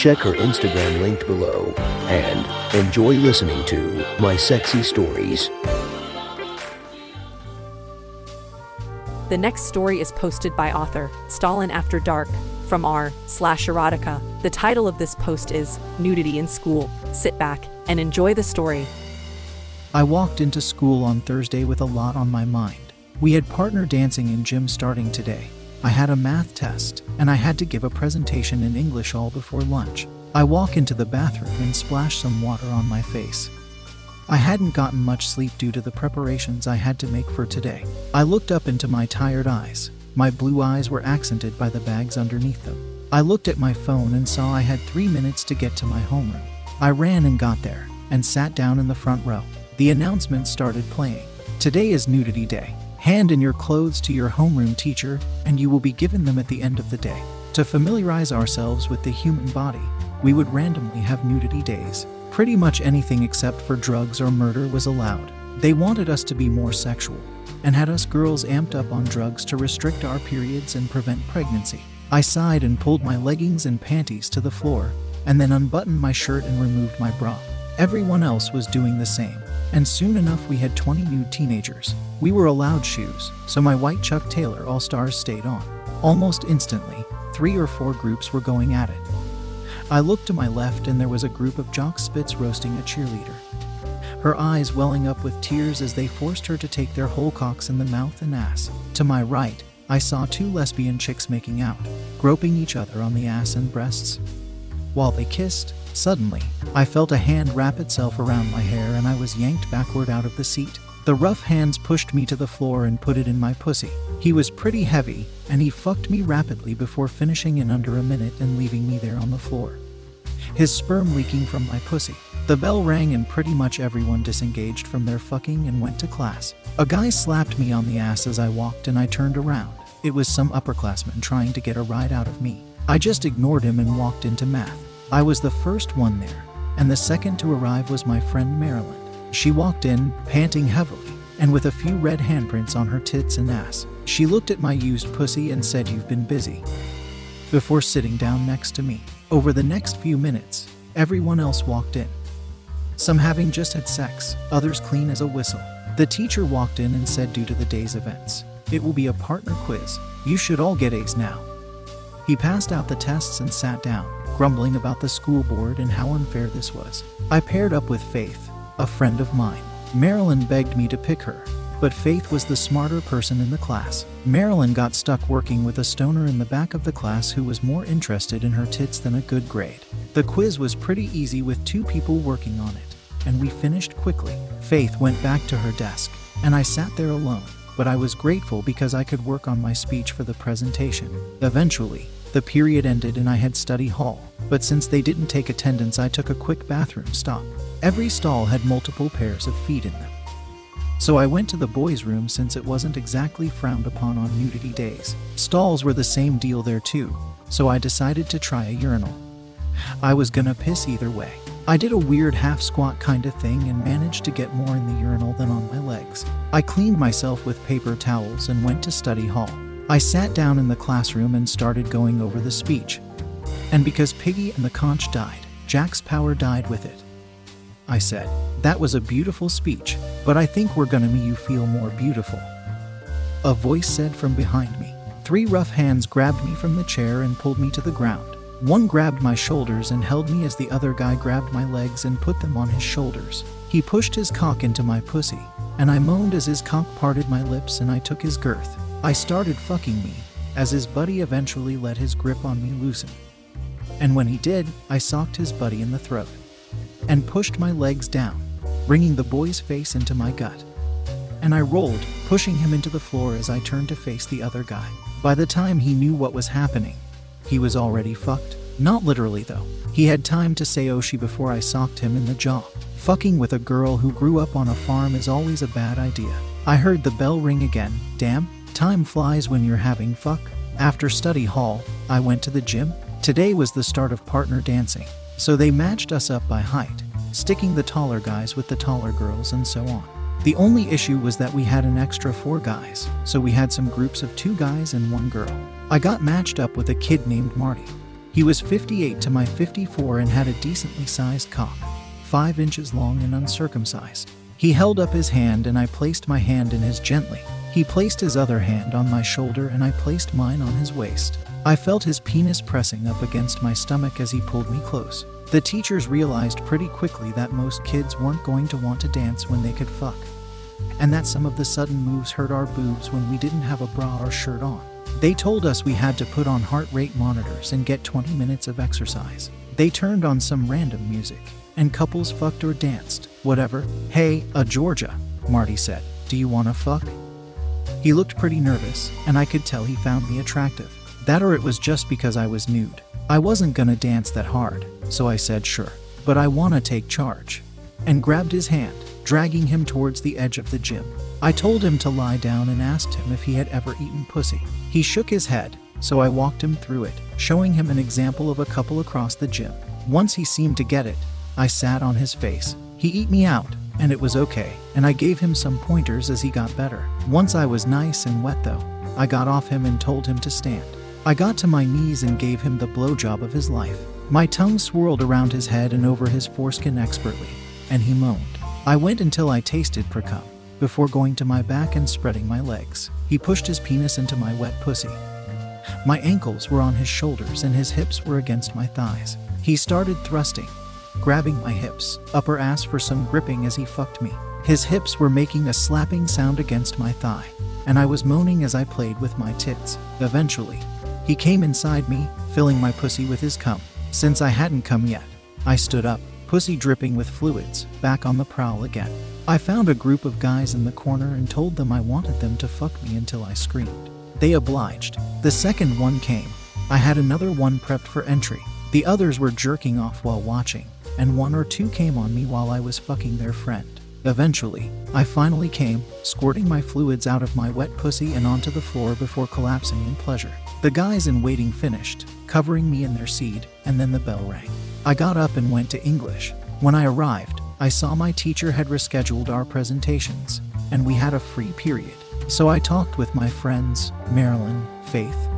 Check her Instagram linked below and enjoy listening to My Sexy Stories. The next story is posted by author Stalin After Dark from r slash erotica. The title of this post is Nudity in School. Sit back and enjoy the story. I walked into school on Thursday with a lot on my mind. We had partner dancing in gym starting today. I had a math test, and I had to give a presentation in English all before lunch. I walk into the bathroom and splash some water on my face. I hadn't gotten much sleep due to the preparations I had to make for today. I looked up into my tired eyes. My blue eyes were accented by the bags underneath them. I looked at my phone and saw I had three minutes to get to my homeroom. I ran and got there and sat down in the front row. The announcement started playing. Today is Nudity Day. Hand in your clothes to your homeroom teacher, and you will be given them at the end of the day. To familiarize ourselves with the human body, we would randomly have nudity days. Pretty much anything except for drugs or murder was allowed. They wanted us to be more sexual and had us girls amped up on drugs to restrict our periods and prevent pregnancy. I sighed and pulled my leggings and panties to the floor, and then unbuttoned my shirt and removed my bra. Everyone else was doing the same, and soon enough we had 20 new teenagers. We were allowed shoes, so my white Chuck Taylor All Stars stayed on. Almost instantly, three or four groups were going at it. I looked to my left, and there was a group of jock spits roasting a cheerleader. Her eyes welling up with tears as they forced her to take their whole cocks in the mouth and ass. To my right, I saw two lesbian chicks making out, groping each other on the ass and breasts. While they kissed, suddenly, I felt a hand wrap itself around my hair and I was yanked backward out of the seat. The rough hands pushed me to the floor and put it in my pussy. He was pretty heavy, and he fucked me rapidly before finishing in under a minute and leaving me there on the floor. His sperm leaking from my pussy. The bell rang and pretty much everyone disengaged from their fucking and went to class. A guy slapped me on the ass as I walked and I turned around. It was some upperclassman trying to get a ride out of me. I just ignored him and walked into math. I was the first one there, and the second to arrive was my friend Marilyn. She walked in, panting heavily, and with a few red handprints on her tits and ass. She looked at my used pussy and said, You've been busy. Before sitting down next to me. Over the next few minutes, everyone else walked in. Some having just had sex, others clean as a whistle. The teacher walked in and said, Due to the day's events, it will be a partner quiz. You should all get A's now. He passed out the tests and sat down, grumbling about the school board and how unfair this was. I paired up with Faith, a friend of mine. Marilyn begged me to pick her, but Faith was the smarter person in the class. Marilyn got stuck working with a stoner in the back of the class who was more interested in her tits than a good grade. The quiz was pretty easy with two people working on it, and we finished quickly. Faith went back to her desk, and I sat there alone, but I was grateful because I could work on my speech for the presentation. Eventually, the period ended and I had study hall, but since they didn't take attendance, I took a quick bathroom stop. Every stall had multiple pairs of feet in them. So I went to the boys' room since it wasn't exactly frowned upon on nudity days. Stalls were the same deal there too, so I decided to try a urinal. I was gonna piss either way. I did a weird half squat kind of thing and managed to get more in the urinal than on my legs. I cleaned myself with paper towels and went to study hall. I sat down in the classroom and started going over the speech. And because Piggy and the conch died, Jack's power died with it. I said, That was a beautiful speech, but I think we're gonna make you feel more beautiful. A voice said from behind me. Three rough hands grabbed me from the chair and pulled me to the ground. One grabbed my shoulders and held me as the other guy grabbed my legs and put them on his shoulders. He pushed his cock into my pussy, and I moaned as his cock parted my lips and I took his girth. I started fucking me, as his buddy eventually let his grip on me loosen. And when he did, I socked his buddy in the throat and pushed my legs down, bringing the boy's face into my gut. And I rolled, pushing him into the floor as I turned to face the other guy. By the time he knew what was happening, he was already fucked. Not literally, though. He had time to say Oshi before I socked him in the jaw. Fucking with a girl who grew up on a farm is always a bad idea. I heard the bell ring again. Damn, time flies when you're having fuck. After study hall, I went to the gym. Today was the start of partner dancing, so they matched us up by height, sticking the taller guys with the taller girls and so on. The only issue was that we had an extra four guys, so we had some groups of two guys and one girl. I got matched up with a kid named Marty. He was 58 to my 54 and had a decently sized cock, 5 inches long and uncircumcised. He held up his hand and I placed my hand in his gently. He placed his other hand on my shoulder and I placed mine on his waist. I felt his penis pressing up against my stomach as he pulled me close. The teachers realized pretty quickly that most kids weren't going to want to dance when they could fuck, and that some of the sudden moves hurt our boobs when we didn't have a bra or shirt on. They told us we had to put on heart rate monitors and get 20 minutes of exercise. They turned on some random music, and couples fucked or danced. Whatever. Hey, a Georgia, Marty said. Do you wanna fuck? He looked pretty nervous, and I could tell he found me attractive. That or it was just because I was nude. I wasn't gonna dance that hard, so I said sure. But I wanna take charge. And grabbed his hand, dragging him towards the edge of the gym. I told him to lie down and asked him if he had ever eaten pussy. He shook his head, so I walked him through it, showing him an example of a couple across the gym. Once he seemed to get it, I sat on his face. He eat me out, and it was okay, and I gave him some pointers as he got better. Once I was nice and wet though, I got off him and told him to stand. I got to my knees and gave him the blowjob of his life. My tongue swirled around his head and over his foreskin expertly, and he moaned. I went until I tasted precum before going to my back and spreading my legs. He pushed his penis into my wet pussy. My ankles were on his shoulders and his hips were against my thighs. He started thrusting, grabbing my hips, upper ass for some gripping as he fucked me. His hips were making a slapping sound against my thigh, and I was moaning as I played with my tits. Eventually, he came inside me, filling my pussy with his cum. Since I hadn't come yet, I stood up, pussy dripping with fluids, back on the prowl again. I found a group of guys in the corner and told them I wanted them to fuck me until I screamed. They obliged. The second one came. I had another one prepped for entry. The others were jerking off while watching, and one or two came on me while I was fucking their friend. Eventually, I finally came, squirting my fluids out of my wet pussy and onto the floor before collapsing in pleasure. The guys in waiting finished, covering me in their seed, and then the bell rang. I got up and went to English. When I arrived, I saw my teacher had rescheduled our presentations, and we had a free period. So I talked with my friends, Marilyn, Faith,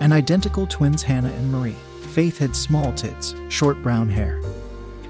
and identical twins Hannah and Marie. Faith had small tits, short brown hair,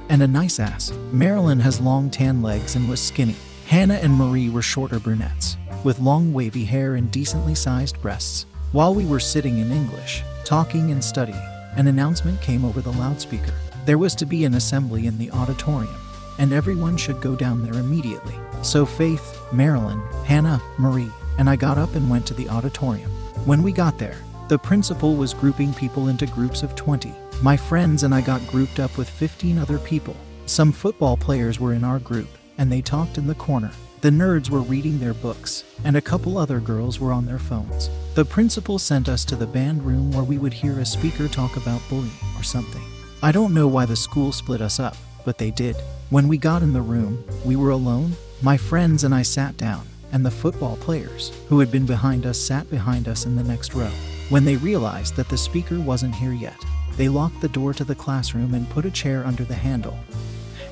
and a nice ass. Marilyn has long tan legs and was skinny. Hannah and Marie were shorter brunettes, with long wavy hair and decently sized breasts. While we were sitting in English, talking and studying, an announcement came over the loudspeaker. There was to be an assembly in the auditorium, and everyone should go down there immediately. So Faith, Marilyn, Hannah, Marie, and I got up and went to the auditorium. When we got there, the principal was grouping people into groups of 20. My friends and I got grouped up with 15 other people. Some football players were in our group, and they talked in the corner. The nerds were reading their books, and a couple other girls were on their phones. The principal sent us to the band room where we would hear a speaker talk about bullying or something. I don't know why the school split us up, but they did. When we got in the room, we were alone. My friends and I sat down, and the football players, who had been behind us, sat behind us in the next row. When they realized that the speaker wasn't here yet, they locked the door to the classroom and put a chair under the handle,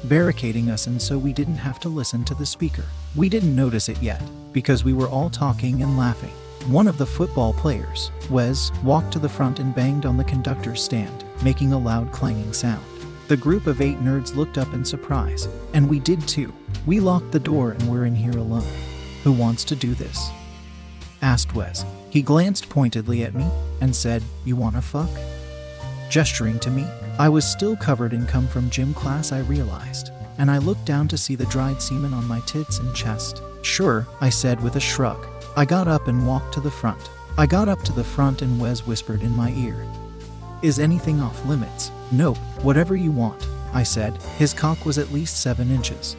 barricading us and so we didn't have to listen to the speaker. We didn't notice it yet, because we were all talking and laughing. One of the football players, Wes, walked to the front and banged on the conductor's stand, making a loud clanging sound. The group of eight nerds looked up in surprise, and we did too. We locked the door and we're in here alone. Who wants to do this? asked Wes. He glanced pointedly at me and said, You wanna fuck? Gesturing to me, I was still covered in cum from gym class, I realized, and I looked down to see the dried semen on my tits and chest. Sure, I said with a shrug. I got up and walked to the front. I got up to the front and Wes whispered in my ear, Is anything off limits? Nope, whatever you want, I said. His cock was at least seven inches.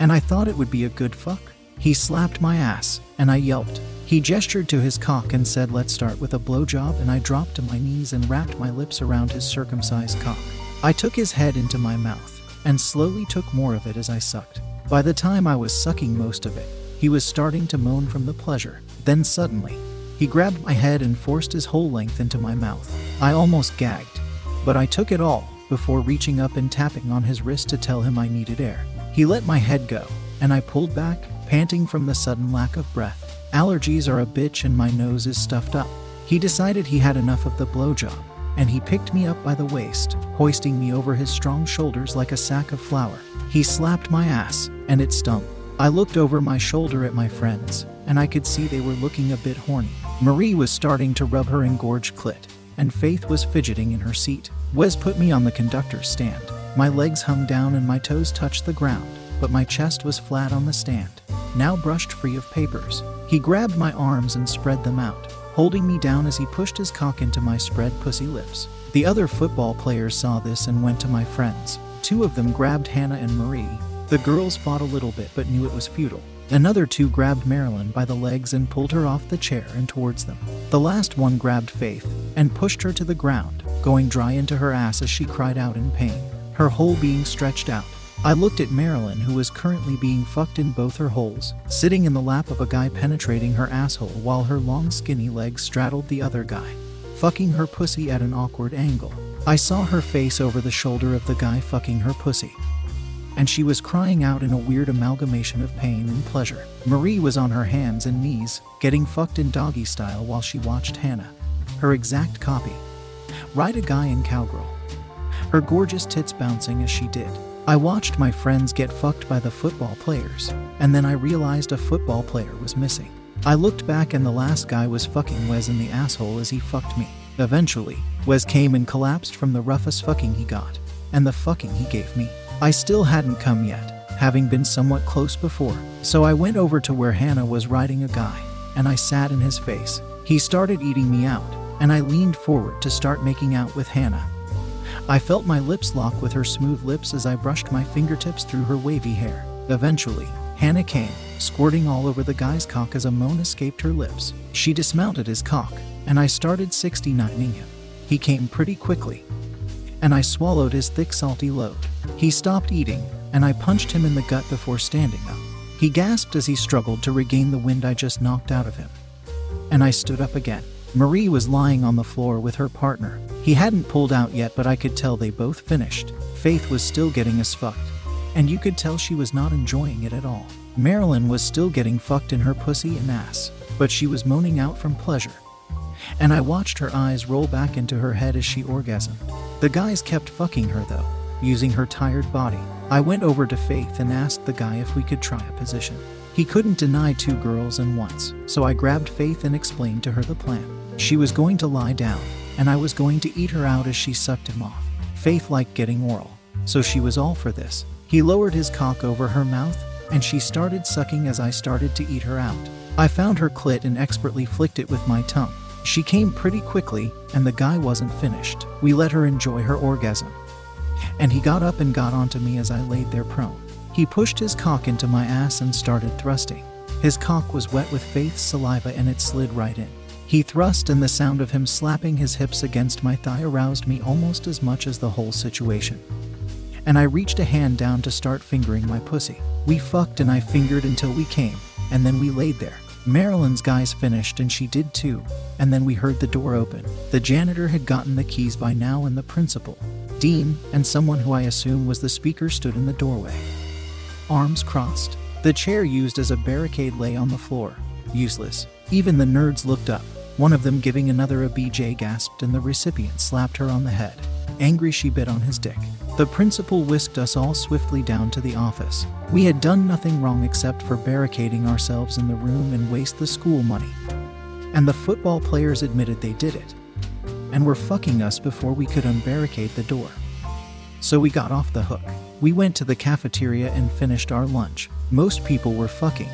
And I thought it would be a good fuck. He slapped my ass, and I yelped. He gestured to his cock and said, Let's start with a blowjob, and I dropped to my knees and wrapped my lips around his circumcised cock. I took his head into my mouth, and slowly took more of it as I sucked. By the time I was sucking most of it, he was starting to moan from the pleasure. Then suddenly, he grabbed my head and forced his whole length into my mouth. I almost gagged, but I took it all before reaching up and tapping on his wrist to tell him I needed air. He let my head go, and I pulled back, panting from the sudden lack of breath. Allergies are a bitch and my nose is stuffed up. He decided he had enough of the blowjob, and he picked me up by the waist, hoisting me over his strong shoulders like a sack of flour. He slapped my ass, and it stung. I looked over my shoulder at my friends, and I could see they were looking a bit horny. Marie was starting to rub her engorged clit, and Faith was fidgeting in her seat. Wes put me on the conductor's stand. My legs hung down and my toes touched the ground, but my chest was flat on the stand, now brushed free of papers. He grabbed my arms and spread them out, holding me down as he pushed his cock into my spread pussy lips. The other football players saw this and went to my friends. Two of them grabbed Hannah and Marie. The girls fought a little bit but knew it was futile. Another two grabbed Marilyn by the legs and pulled her off the chair and towards them. The last one grabbed Faith and pushed her to the ground, going dry into her ass as she cried out in pain, her hole being stretched out. I looked at Marilyn, who was currently being fucked in both her holes, sitting in the lap of a guy penetrating her asshole while her long skinny legs straddled the other guy, fucking her pussy at an awkward angle. I saw her face over the shoulder of the guy fucking her pussy and she was crying out in a weird amalgamation of pain and pleasure. Marie was on her hands and knees, getting fucked in doggy style while she watched Hannah. Her exact copy. Ride a guy in cowgirl. Her gorgeous tits bouncing as she did. I watched my friends get fucked by the football players, and then I realized a football player was missing. I looked back and the last guy was fucking Wes in the asshole as he fucked me. Eventually, Wes came and collapsed from the roughest fucking he got, and the fucking he gave me. I still hadn't come yet, having been somewhat close before, so I went over to where Hannah was riding a guy, and I sat in his face. He started eating me out, and I leaned forward to start making out with Hannah. I felt my lips lock with her smooth lips as I brushed my fingertips through her wavy hair. Eventually, Hannah came, squirting all over the guy's cock as a moan escaped her lips. She dismounted his cock, and I started 69ing him. He came pretty quickly, and I swallowed his thick, salty load. He stopped eating, and I punched him in the gut before standing up. He gasped as he struggled to regain the wind I just knocked out of him. And I stood up again. Marie was lying on the floor with her partner. He hadn't pulled out yet, but I could tell they both finished. Faith was still getting us fucked, and you could tell she was not enjoying it at all. Marilyn was still getting fucked in her pussy and ass, but she was moaning out from pleasure and I watched her eyes roll back into her head as she orgasmed. The guys kept fucking her though, using her tired body. I went over to Faith and asked the guy if we could try a position. He couldn't deny two girls and once, so I grabbed Faith and explained to her the plan. She was going to lie down, and I was going to eat her out as she sucked him off. Faith liked getting oral, so she was all for this. He lowered his cock over her mouth, and she started sucking as I started to eat her out. I found her clit and expertly flicked it with my tongue. She came pretty quickly, and the guy wasn't finished. We let her enjoy her orgasm. And he got up and got onto me as I laid there prone. He pushed his cock into my ass and started thrusting. His cock was wet with Faith's saliva and it slid right in. He thrust, and the sound of him slapping his hips against my thigh aroused me almost as much as the whole situation. And I reached a hand down to start fingering my pussy. We fucked and I fingered until we came, and then we laid there. Marilyn's guys finished and she did too, and then we heard the door open. The janitor had gotten the keys by now, and the principal, Dean, and someone who I assume was the speaker stood in the doorway. Arms crossed. The chair used as a barricade lay on the floor. Useless. Even the nerds looked up. One of them giving another a BJ gasped, and the recipient slapped her on the head. Angry, she bit on his dick. The principal whisked us all swiftly down to the office. We had done nothing wrong except for barricading ourselves in the room and waste the school money. And the football players admitted they did it. And were fucking us before we could unbarricade the door. So we got off the hook. We went to the cafeteria and finished our lunch. Most people were fucking,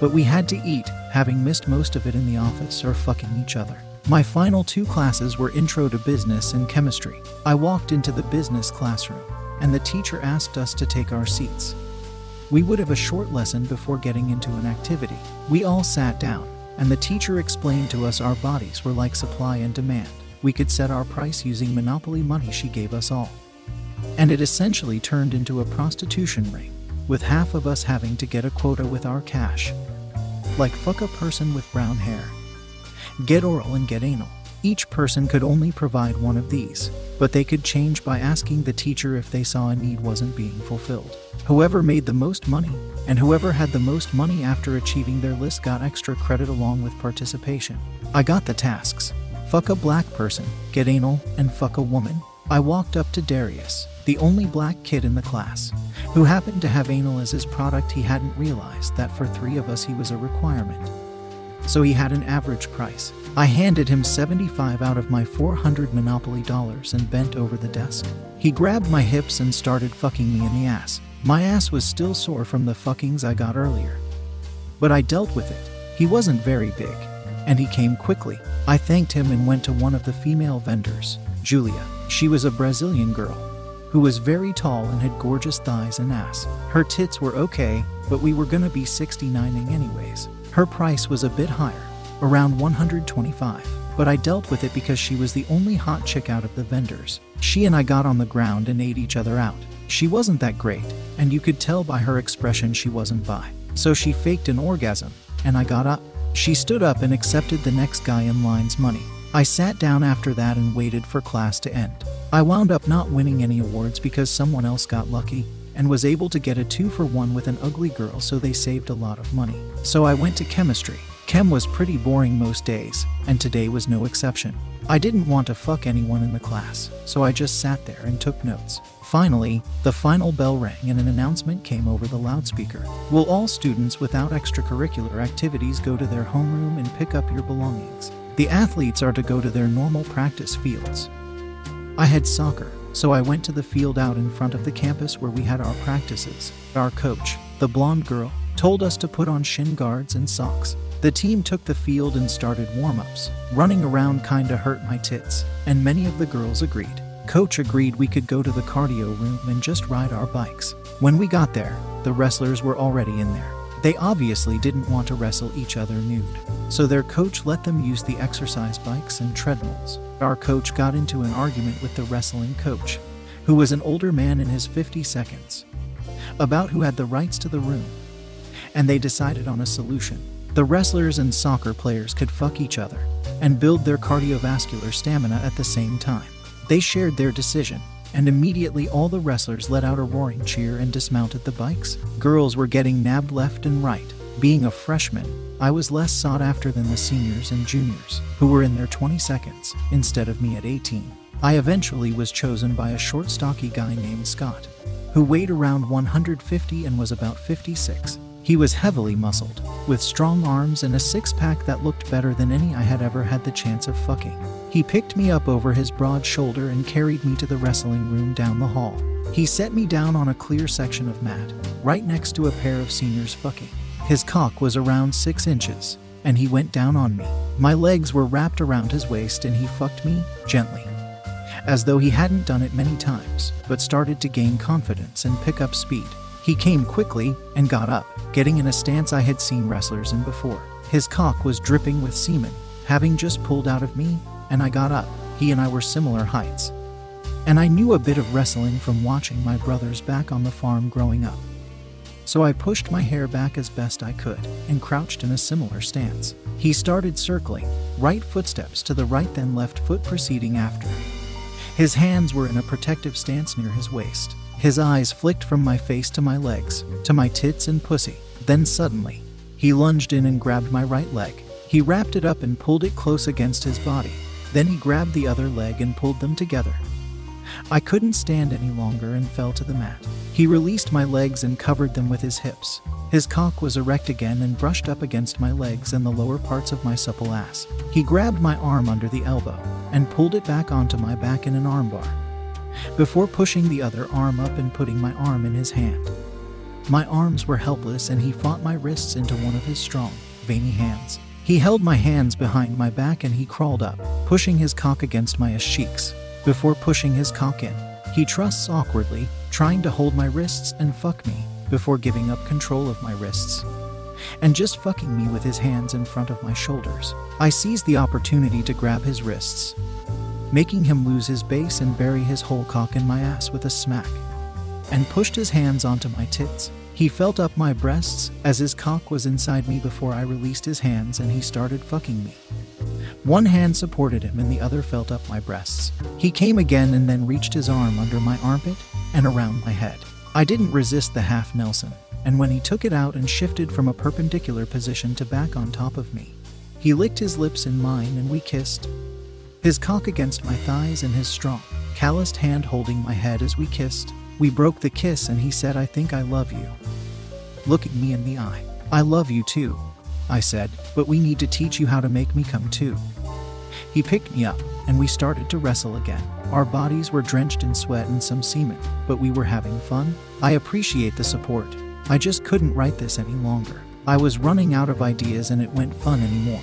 but we had to eat, having missed most of it in the office or fucking each other. My final two classes were Intro to Business and Chemistry. I walked into the business classroom, and the teacher asked us to take our seats. We would have a short lesson before getting into an activity. We all sat down, and the teacher explained to us our bodies were like supply and demand. We could set our price using monopoly money she gave us all. and it essentially turned into a prostitution ring, with half of us having to get a quota with our cash. Like fuck a person with brown hair. Get oral and get anal. Each person could only provide one of these, but they could change by asking the teacher if they saw a need wasn't being fulfilled. Whoever made the most money, and whoever had the most money after achieving their list got extra credit along with participation. I got the tasks fuck a black person, get anal, and fuck a woman. I walked up to Darius, the only black kid in the class, who happened to have anal as his product. He hadn't realized that for three of us he was a requirement. So he had an average price. I handed him 75 out of my 400 Monopoly dollars and bent over the desk. He grabbed my hips and started fucking me in the ass. My ass was still sore from the fuckings I got earlier. But I dealt with it. He wasn't very big, and he came quickly. I thanked him and went to one of the female vendors, Julia. She was a Brazilian girl who was very tall and had gorgeous thighs and ass. Her tits were okay, but we were gonna be 69ing anyways. Her price was a bit higher, around 125, but I dealt with it because she was the only hot chick out of the vendors. She and I got on the ground and ate each other out. She wasn't that great, and you could tell by her expression she wasn't bi. So she faked an orgasm, and I got up. She stood up and accepted the next guy in line's money. I sat down after that and waited for class to end. I wound up not winning any awards because someone else got lucky and was able to get a two for one with an ugly girl, so they saved a lot of money. So I went to chemistry. Chem was pretty boring most days, and today was no exception. I didn't want to fuck anyone in the class, so I just sat there and took notes. Finally, the final bell rang and an announcement came over the loudspeaker. Will all students without extracurricular activities go to their homeroom and pick up your belongings? The athletes are to go to their normal practice fields. I had soccer, so I went to the field out in front of the campus where we had our practices. Our coach, the blonde girl, told us to put on shin guards and socks. The team took the field and started warm ups. Running around kinda hurt my tits, and many of the girls agreed. Coach agreed we could go to the cardio room and just ride our bikes. When we got there, the wrestlers were already in there. They obviously didn't want to wrestle each other nude, so their coach let them use the exercise bikes and treadmills. Our coach got into an argument with the wrestling coach, who was an older man in his 50 seconds, about who had the rights to the room. And they decided on a solution. The wrestlers and soccer players could fuck each other and build their cardiovascular stamina at the same time. They shared their decision, and immediately all the wrestlers let out a roaring cheer and dismounted the bikes. Girls were getting nabbed left and right. Being a freshman, I was less sought after than the seniors and juniors, who were in their 20 seconds, instead of me at 18. I eventually was chosen by a short, stocky guy named Scott, who weighed around 150 and was about 56. He was heavily muscled, with strong arms and a six pack that looked better than any I had ever had the chance of fucking. He picked me up over his broad shoulder and carried me to the wrestling room down the hall. He set me down on a clear section of mat, right next to a pair of seniors fucking. His cock was around six inches, and he went down on me. My legs were wrapped around his waist, and he fucked me gently, as though he hadn't done it many times, but started to gain confidence and pick up speed. He came quickly and got up, getting in a stance I had seen wrestlers in before. His cock was dripping with semen, having just pulled out of me, and I got up. He and I were similar heights. And I knew a bit of wrestling from watching my brothers back on the farm growing up. So I pushed my hair back as best I could and crouched in a similar stance. He started circling, right footsteps to the right, then left foot proceeding after. His hands were in a protective stance near his waist. His eyes flicked from my face to my legs, to my tits and pussy. Then suddenly, he lunged in and grabbed my right leg. He wrapped it up and pulled it close against his body. Then he grabbed the other leg and pulled them together. I couldn't stand any longer and fell to the mat. He released my legs and covered them with his hips. His cock was erect again and brushed up against my legs and the lower parts of my supple ass. He grabbed my arm under the elbow and pulled it back onto my back in an armbar before pushing the other arm up and putting my arm in his hand. My arms were helpless, and he fought my wrists into one of his strong, veiny hands. He held my hands behind my back and he crawled up, pushing his cock against my cheeks. Before pushing his cock in, he trusts awkwardly, trying to hold my wrists and fuck me, before giving up control of my wrists. And just fucking me with his hands in front of my shoulders. I seize the opportunity to grab his wrists, making him lose his base and bury his whole cock in my ass with a smack, and pushed his hands onto my tits. He felt up my breasts as his cock was inside me before I released his hands and he started fucking me. One hand supported him and the other felt up my breasts. He came again and then reached his arm under my armpit and around my head. I didn't resist the half Nelson, and when he took it out and shifted from a perpendicular position to back on top of me, he licked his lips in mine and we kissed. His cock against my thighs and his strong, calloused hand holding my head as we kissed. We broke the kiss and he said, I think I love you. Looking me in the eye. I love you too, I said, but we need to teach you how to make me come too. He picked me up, and we started to wrestle again. Our bodies were drenched in sweat and some semen, but we were having fun. I appreciate the support. I just couldn't write this any longer. I was running out of ideas and it went fun anymore.